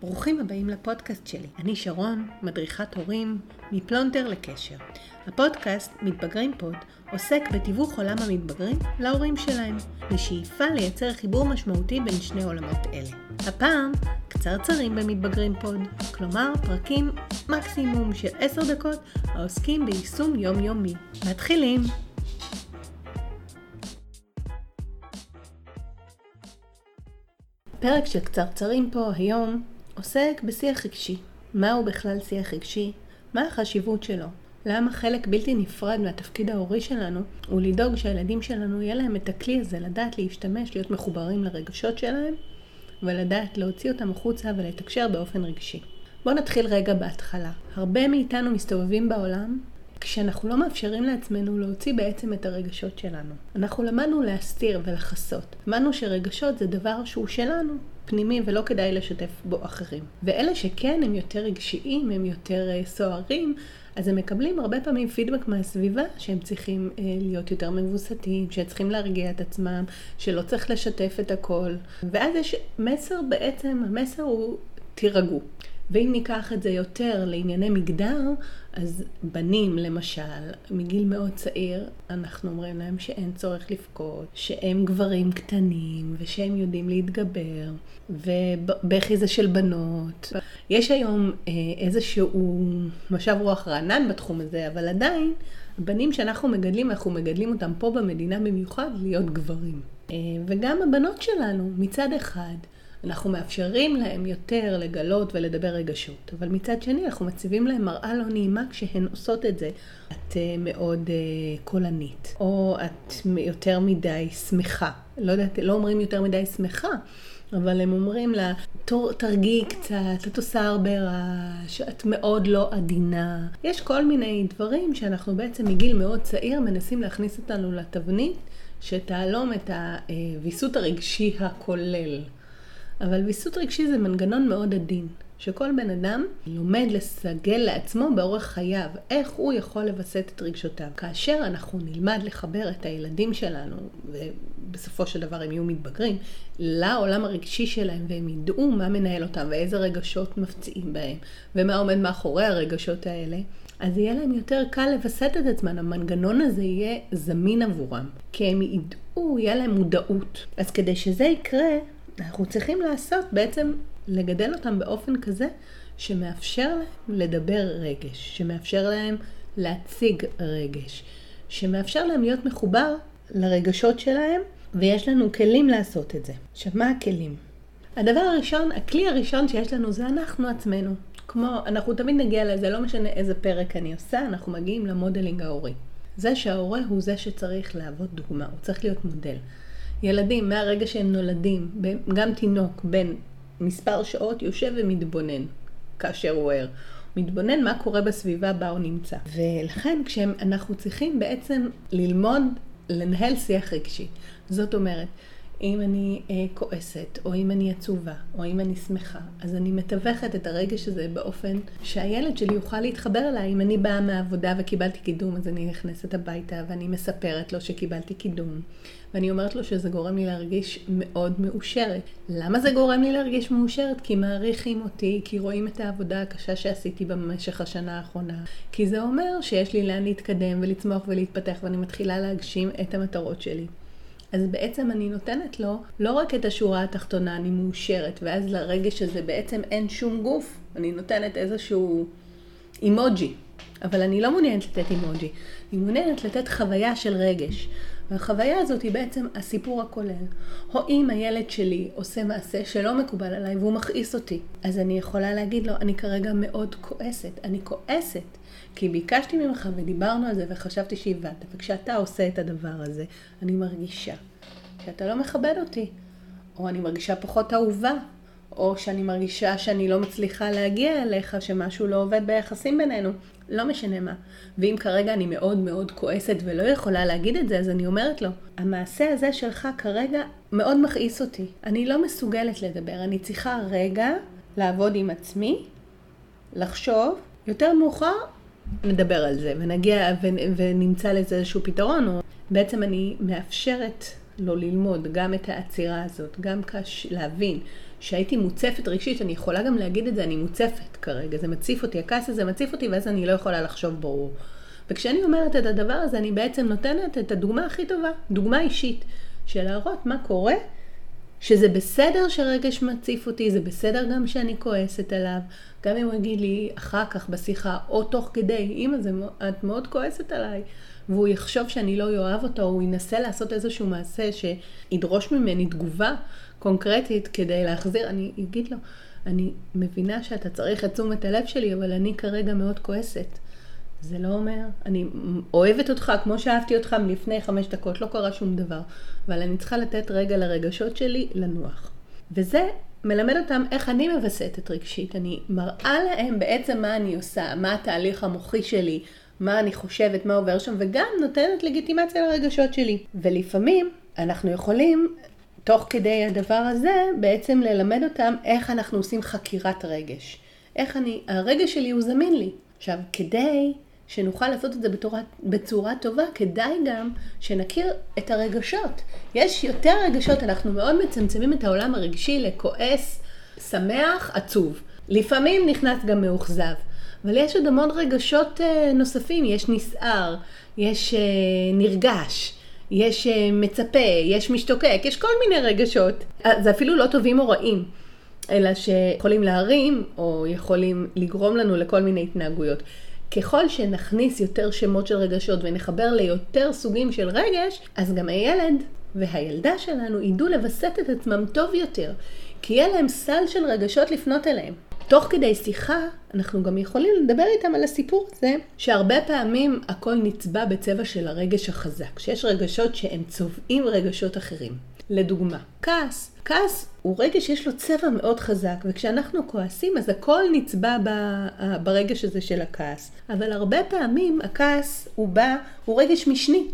ברוכים הבאים לפודקאסט שלי. אני שרון, מדריכת הורים, מפלונטר לקשר. הפודקאסט מתבגרים פוד עוסק בתיווך עולם המתבגרים להורים שלהם, בשאיפה לייצר חיבור משמעותי בין שני עולמות אלה. הפעם, קצרצרים במתבגרים פוד, כלומר פרקים מקסימום של 10 דקות העוסקים ביישום יומיומי. מתחילים! פרק של קצרצרים פה היום עוסק בשיח רגשי. מהו בכלל שיח רגשי? מה החשיבות שלו? למה חלק בלתי נפרד מהתפקיד ההורי שלנו הוא לדאוג שהילדים שלנו יהיה להם את הכלי הזה, לדעת להשתמש, להיות מחוברים לרגשות שלהם ולדעת להוציא אותם החוצה ולתקשר באופן רגשי. בואו נתחיל רגע בהתחלה. הרבה מאיתנו מסתובבים בעולם כשאנחנו לא מאפשרים לעצמנו להוציא בעצם את הרגשות שלנו. אנחנו למדנו להסתיר ולכסות. למדנו שרגשות זה דבר שהוא שלנו, פנימי, ולא כדאי לשתף בו אחרים. ואלה שכן הם יותר רגשיים, הם יותר uh, סוערים, אז הם מקבלים הרבה פעמים פידבק מהסביבה שהם צריכים uh, להיות יותר מבוסתים, שהם צריכים להרגיע את עצמם, שלא צריך לשתף את הכל. ואז יש מסר בעצם, המסר הוא תירגעו. ואם ניקח את זה יותר לענייני מגדר, אז בנים למשל, מגיל מאוד צעיר, אנחנו אומרים להם שאין צורך לבכות, שהם גברים קטנים ושהם יודעים להתגבר, ובכי זה של בנות. יש היום אה, איזשהו משב רוח רענן בתחום הזה, אבל עדיין, הבנים שאנחנו מגדלים, אנחנו מגדלים אותם פה במדינה במיוחד להיות גברים. אה, וגם הבנות שלנו, מצד אחד, אנחנו מאפשרים להם יותר לגלות ולדבר רגשות, אבל מצד שני אנחנו מציבים להם מראה לא נעימה כשהן עושות את זה. את uh, מאוד uh, קולנית, או את יותר מדי שמחה. לא יודעת, לא אומרים יותר מדי שמחה, אבל הם אומרים לה, תרגיעי קצת, את עושה הרבה רעש, את מאוד לא עדינה. יש כל מיני דברים שאנחנו בעצם מגיל מאוד צעיר מנסים להכניס אותנו לתבנית שתהלום את הוויסות הרגשי הכולל. אבל ויסות רגשי זה מנגנון מאוד עדין, שכל בן אדם לומד לסגל לעצמו באורך חייו, איך הוא יכול לווסת את רגשותיו. כאשר אנחנו נלמד לחבר את הילדים שלנו, ובסופו של דבר הם יהיו מתבגרים, לעולם הרגשי שלהם, והם ידעו מה מנהל אותם ואיזה רגשות מפציעים בהם, ומה עומד מאחורי הרגשות האלה, אז יהיה להם יותר קל לווסת את עצמם, המנגנון הזה יהיה זמין עבורם, כי הם ידעו, יהיה להם מודעות. אז כדי שזה יקרה, אנחנו צריכים לעשות, בעצם לגדל אותם באופן כזה שמאפשר להם לדבר רגש, שמאפשר להם להציג רגש, שמאפשר להם להיות מחובר לרגשות שלהם, ויש לנו כלים לעשות את זה. עכשיו, מה הכלים? הדבר הראשון, הכלי הראשון שיש לנו זה אנחנו עצמנו. כמו, אנחנו תמיד נגיע לזה, לא משנה איזה פרק אני עושה, אנחנו מגיעים למודלינג ההורי. זה שההורה הוא זה שצריך להוות דוגמה, הוא צריך להיות מודל. ילדים, מהרגע שהם נולדים, גם תינוק בן מספר שעות יושב ומתבונן כאשר הוא ער. מתבונן מה קורה בסביבה בה הוא נמצא. ולכן כשאנחנו צריכים בעצם ללמוד לנהל שיח רגשי. זאת אומרת, אם אני אה, כועסת, או אם אני עצובה, או אם אני שמחה, אז אני מתווכת את הרגש הזה באופן שהילד שלי יוכל להתחבר אליי. אם אני באה מהעבודה וקיבלתי קידום, אז אני נכנסת הביתה ואני מספרת לו שקיבלתי קידום. ואני אומרת לו שזה גורם לי להרגיש מאוד מאושרת. למה זה גורם לי להרגיש מאושרת? כי מעריכים אותי, כי רואים את העבודה הקשה שעשיתי במשך השנה האחרונה. כי זה אומר שיש לי לאן להתקדם ולצמוח ולהתפתח ואני מתחילה להגשים את המטרות שלי. אז בעצם אני נותנת לו לא רק את השורה התחתונה, אני מאושרת, ואז לרגש הזה בעצם אין שום גוף, אני נותנת איזשהו אימוג'י, אבל אני לא מעוניינת לתת אימוג'י, אני מעוניינת לתת חוויה של רגש. והחוויה הזאת היא בעצם הסיפור הכולל. או אם הילד שלי עושה מעשה שלא מקובל עליי והוא מכעיס אותי, אז אני יכולה להגיד לו, אני כרגע מאוד כועסת. אני כועסת כי ביקשתי ממך ודיברנו על זה וחשבתי שהבנת, וכשאתה עושה את הדבר הזה, אני מרגישה שאתה לא מכבד אותי, או אני מרגישה פחות אהובה, או שאני מרגישה שאני לא מצליחה להגיע אליך, שמשהו לא עובד ביחסים בינינו, לא משנה מה. ואם כרגע אני מאוד מאוד כועסת ולא יכולה להגיד את זה, אז אני אומרת לו, המעשה הזה שלך כרגע מאוד מכעיס אותי. אני לא מסוגלת לדבר, אני צריכה רגע לעבוד עם עצמי, לחשוב, יותר מאוחר נדבר על זה ונגיע ונמצא לזה איזשהו פתרון, או בעצם אני מאפשרת לו ללמוד גם את העצירה הזאת, גם כש... להבין שהייתי מוצפת רגשית, אני יכולה גם להגיד את זה, אני מוצפת כרגע, זה מציף אותי, הכעס הזה מציף אותי, ואז אני לא יכולה לחשוב ברור. וכשאני אומרת את הדבר הזה, אני בעצם נותנת את הדוגמה הכי טובה, דוגמה אישית, של להראות מה קורה, שזה בסדר שרגש מציף אותי, זה בסדר גם שאני כועסת עליו, גם אם הוא יגיד לי אחר כך בשיחה, או תוך כדי, אמא, את מאוד כועסת עליי, והוא יחשוב שאני לא אוהב אותו, או הוא ינסה לעשות איזשהו מעשה שידרוש ממני תגובה קונקרטית כדי להחזיר, אני אגיד לו, אני מבינה שאתה צריך את תשומת הלב שלי, אבל אני כרגע מאוד כועסת. זה לא אומר, אני אוהבת אותך כמו שאהבתי אותך מלפני חמש דקות, לא קרה שום דבר, אבל אני צריכה לתת רגע לרגשות שלי לנוח. וזה מלמד אותם איך אני מווסתת רגשית. אני מראה להם בעצם מה אני עושה, מה התהליך המוחי שלי, מה אני חושבת, מה עובר שם, וגם נותנת לגיטימציה לרגשות שלי. ולפעמים אנחנו יכולים, תוך כדי הדבר הזה, בעצם ללמד אותם איך אנחנו עושים חקירת רגש. איך אני, הרגש שלי הוא זמין לי. עכשיו, כדי שנוכל לעשות את זה בצורה, בצורה טובה, כדאי גם שנכיר את הרגשות. יש יותר רגשות, אנחנו מאוד מצמצמים את העולם הרגשי לכועס, שמח, עצוב. לפעמים נכנס גם מאוכזב. אבל יש עוד המון רגשות אה, נוספים, יש נסער, יש אה, נרגש, יש אה, מצפה, יש משתוקק, יש כל מיני רגשות. זה אפילו לא טובים או רעים, אלא שיכולים להרים או יכולים לגרום לנו לכל מיני התנהגויות. ככל שנכניס יותר שמות של רגשות ונחבר ליותר סוגים של רגש, אז גם הילד והילדה שלנו ידעו לווסת את עצמם טוב יותר, כי יהיה להם סל של רגשות לפנות אליהם. תוך כדי שיחה, אנחנו גם יכולים לדבר איתם על הסיפור הזה, שהרבה פעמים הכל נצבע בצבע של הרגש החזק, שיש רגשות שהם צובעים רגשות אחרים. לדוגמה, כעס. כעס הוא רגש שיש לו צבע מאוד חזק, וכשאנחנו כועסים אז הכל נצבע ברגש הזה של הכעס. אבל הרבה פעמים הכעס הוא בא, הוא רגש משני.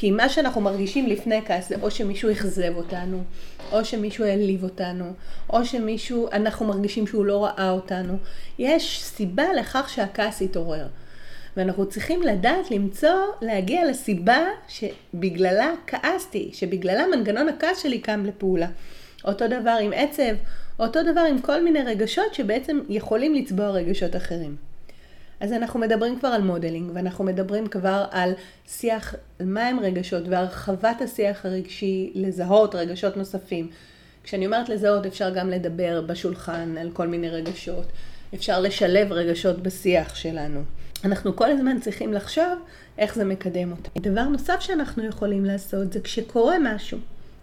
כי מה שאנחנו מרגישים לפני כעס זה או שמישהו אכזב אותנו, או שמישהו העליב אותנו, או שמישהו, אנחנו מרגישים שהוא לא ראה אותנו. יש סיבה לכך שהכעס יתעורר. ואנחנו צריכים לדעת למצוא, להגיע לסיבה שבגללה כעסתי, שבגללה מנגנון הכעס שלי קם לפעולה. אותו דבר עם עצב, אותו דבר עם כל מיני רגשות שבעצם יכולים לצבוע רגשות אחרים. אז אנחנו מדברים כבר על modeling, ואנחנו מדברים כבר על שיח, על מה הם רגשות, והרחבת השיח הרגשי, לזהות רגשות נוספים. כשאני אומרת לזהות, אפשר גם לדבר בשולחן על כל מיני רגשות. אפשר לשלב רגשות בשיח שלנו. אנחנו כל הזמן צריכים לחשוב איך זה מקדם אותה. דבר נוסף שאנחנו יכולים לעשות זה כשקורה משהו,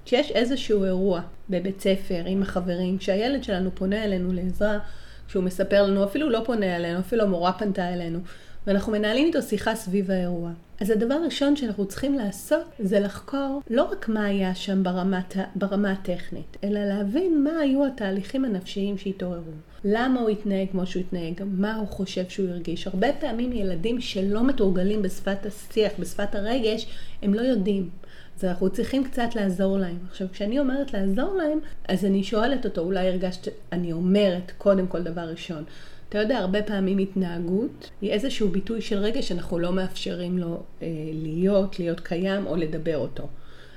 כשיש איזשהו אירוע בבית ספר עם החברים, כשהילד שלנו פונה אלינו לעזרה, כשהוא מספר לנו, אפילו לא פונה אלינו, אפילו המורה פנתה אלינו, ואנחנו מנהלים איתו שיחה סביב האירוע. אז הדבר הראשון שאנחנו צריכים לעשות זה לחקור לא רק מה היה שם ברמת, ברמה הטכנית, אלא להבין מה היו התהליכים הנפשיים שהתעוררו. למה הוא התנהג כמו שהוא התנהג, מה הוא חושב שהוא הרגיש. הרבה פעמים ילדים שלא מתורגלים בשפת השיח, בשפת הרגש, הם לא יודעים. אז אנחנו צריכים קצת לעזור להם. עכשיו, כשאני אומרת לעזור להם, אז אני שואלת אותו, אולי הרגשת, אני אומרת, קודם כל דבר ראשון, אתה יודע, הרבה פעמים התנהגות היא איזשהו ביטוי של רגש שאנחנו לא מאפשרים לו אה, להיות, להיות קיים או לדבר אותו.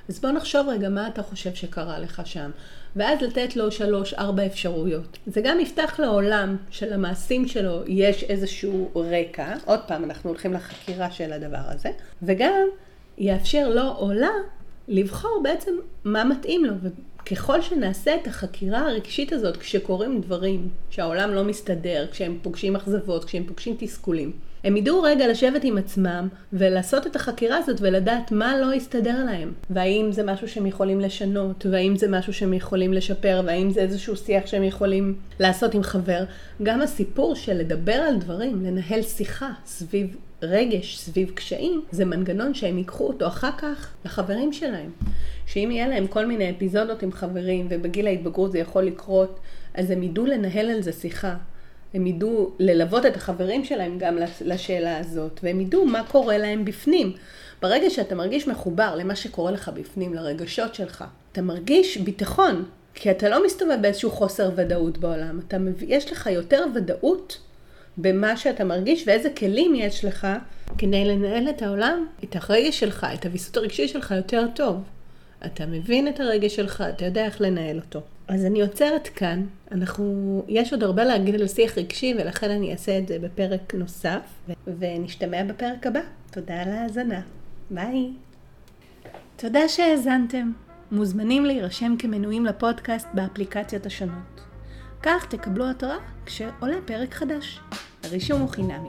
אז בוא נחשוב רגע מה אתה חושב שקרה לך שם, ואז לתת לו שלוש, ארבע אפשרויות. זה גם יפתח לעולם של המעשים שלו יש איזשהו רקע, עוד פעם אנחנו הולכים לחקירה של הדבר הזה, וגם יאפשר לו או לה לבחור בעצם מה מתאים לו. וככל שנעשה את החקירה הרגשית הזאת כשקורים דברים, שהעולם לא מסתדר, כשהם פוגשים אכזבות, כשהם פוגשים תסכולים, הם ידעו רגע לשבת עם עצמם ולעשות את החקירה הזאת ולדעת מה לא יסתדר להם. והאם זה משהו שהם יכולים לשנות, והאם זה משהו שהם יכולים לשפר, והאם זה איזשהו שיח שהם יכולים לעשות עם חבר. גם הסיפור של לדבר על דברים, לנהל שיחה סביב רגש, סביב קשיים, זה מנגנון שהם ייקחו אותו אחר כך לחברים שלהם. שאם יהיה להם כל מיני אפיזודות עם חברים, ובגיל ההתבגרות זה יכול לקרות, אז הם ידעו לנהל על זה שיחה. הם ידעו ללוות את החברים שלהם גם לשאלה הזאת, והם ידעו מה קורה להם בפנים. ברגע שאתה מרגיש מחובר למה שקורה לך בפנים, לרגשות שלך, אתה מרגיש ביטחון, כי אתה לא מסתובב באיזשהו חוסר ודאות בעולם. אתה מביא, יש לך יותר ודאות במה שאתה מרגיש ואיזה כלים יש לך כדי לנהל את העולם, את הרגש שלך, את הוויסות הרגשי שלך יותר טוב. אתה מבין את הרגש שלך, אתה יודע איך לנהל אותו. אז אני עוצרת כאן, אנחנו, יש עוד הרבה להגיד על שיח רגשי ולכן אני אעשה את זה בפרק נוסף, ונשתמע בפרק הבא. תודה על ההאזנה. ביי. תודה שהאזנתם. מוזמנים להירשם כמנויים לפודקאסט באפליקציות השונות. כך תקבלו התראה כשעולה פרק חדש. הרישום הוא חינמי.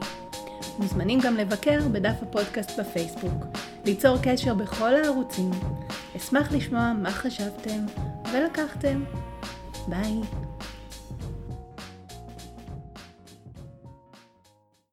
מוזמנים גם לבקר בדף הפודקאסט בפייסבוק, ליצור קשר בכל הערוצים. אשמח לשמוע מה חשבתם ולקחתם. ביי.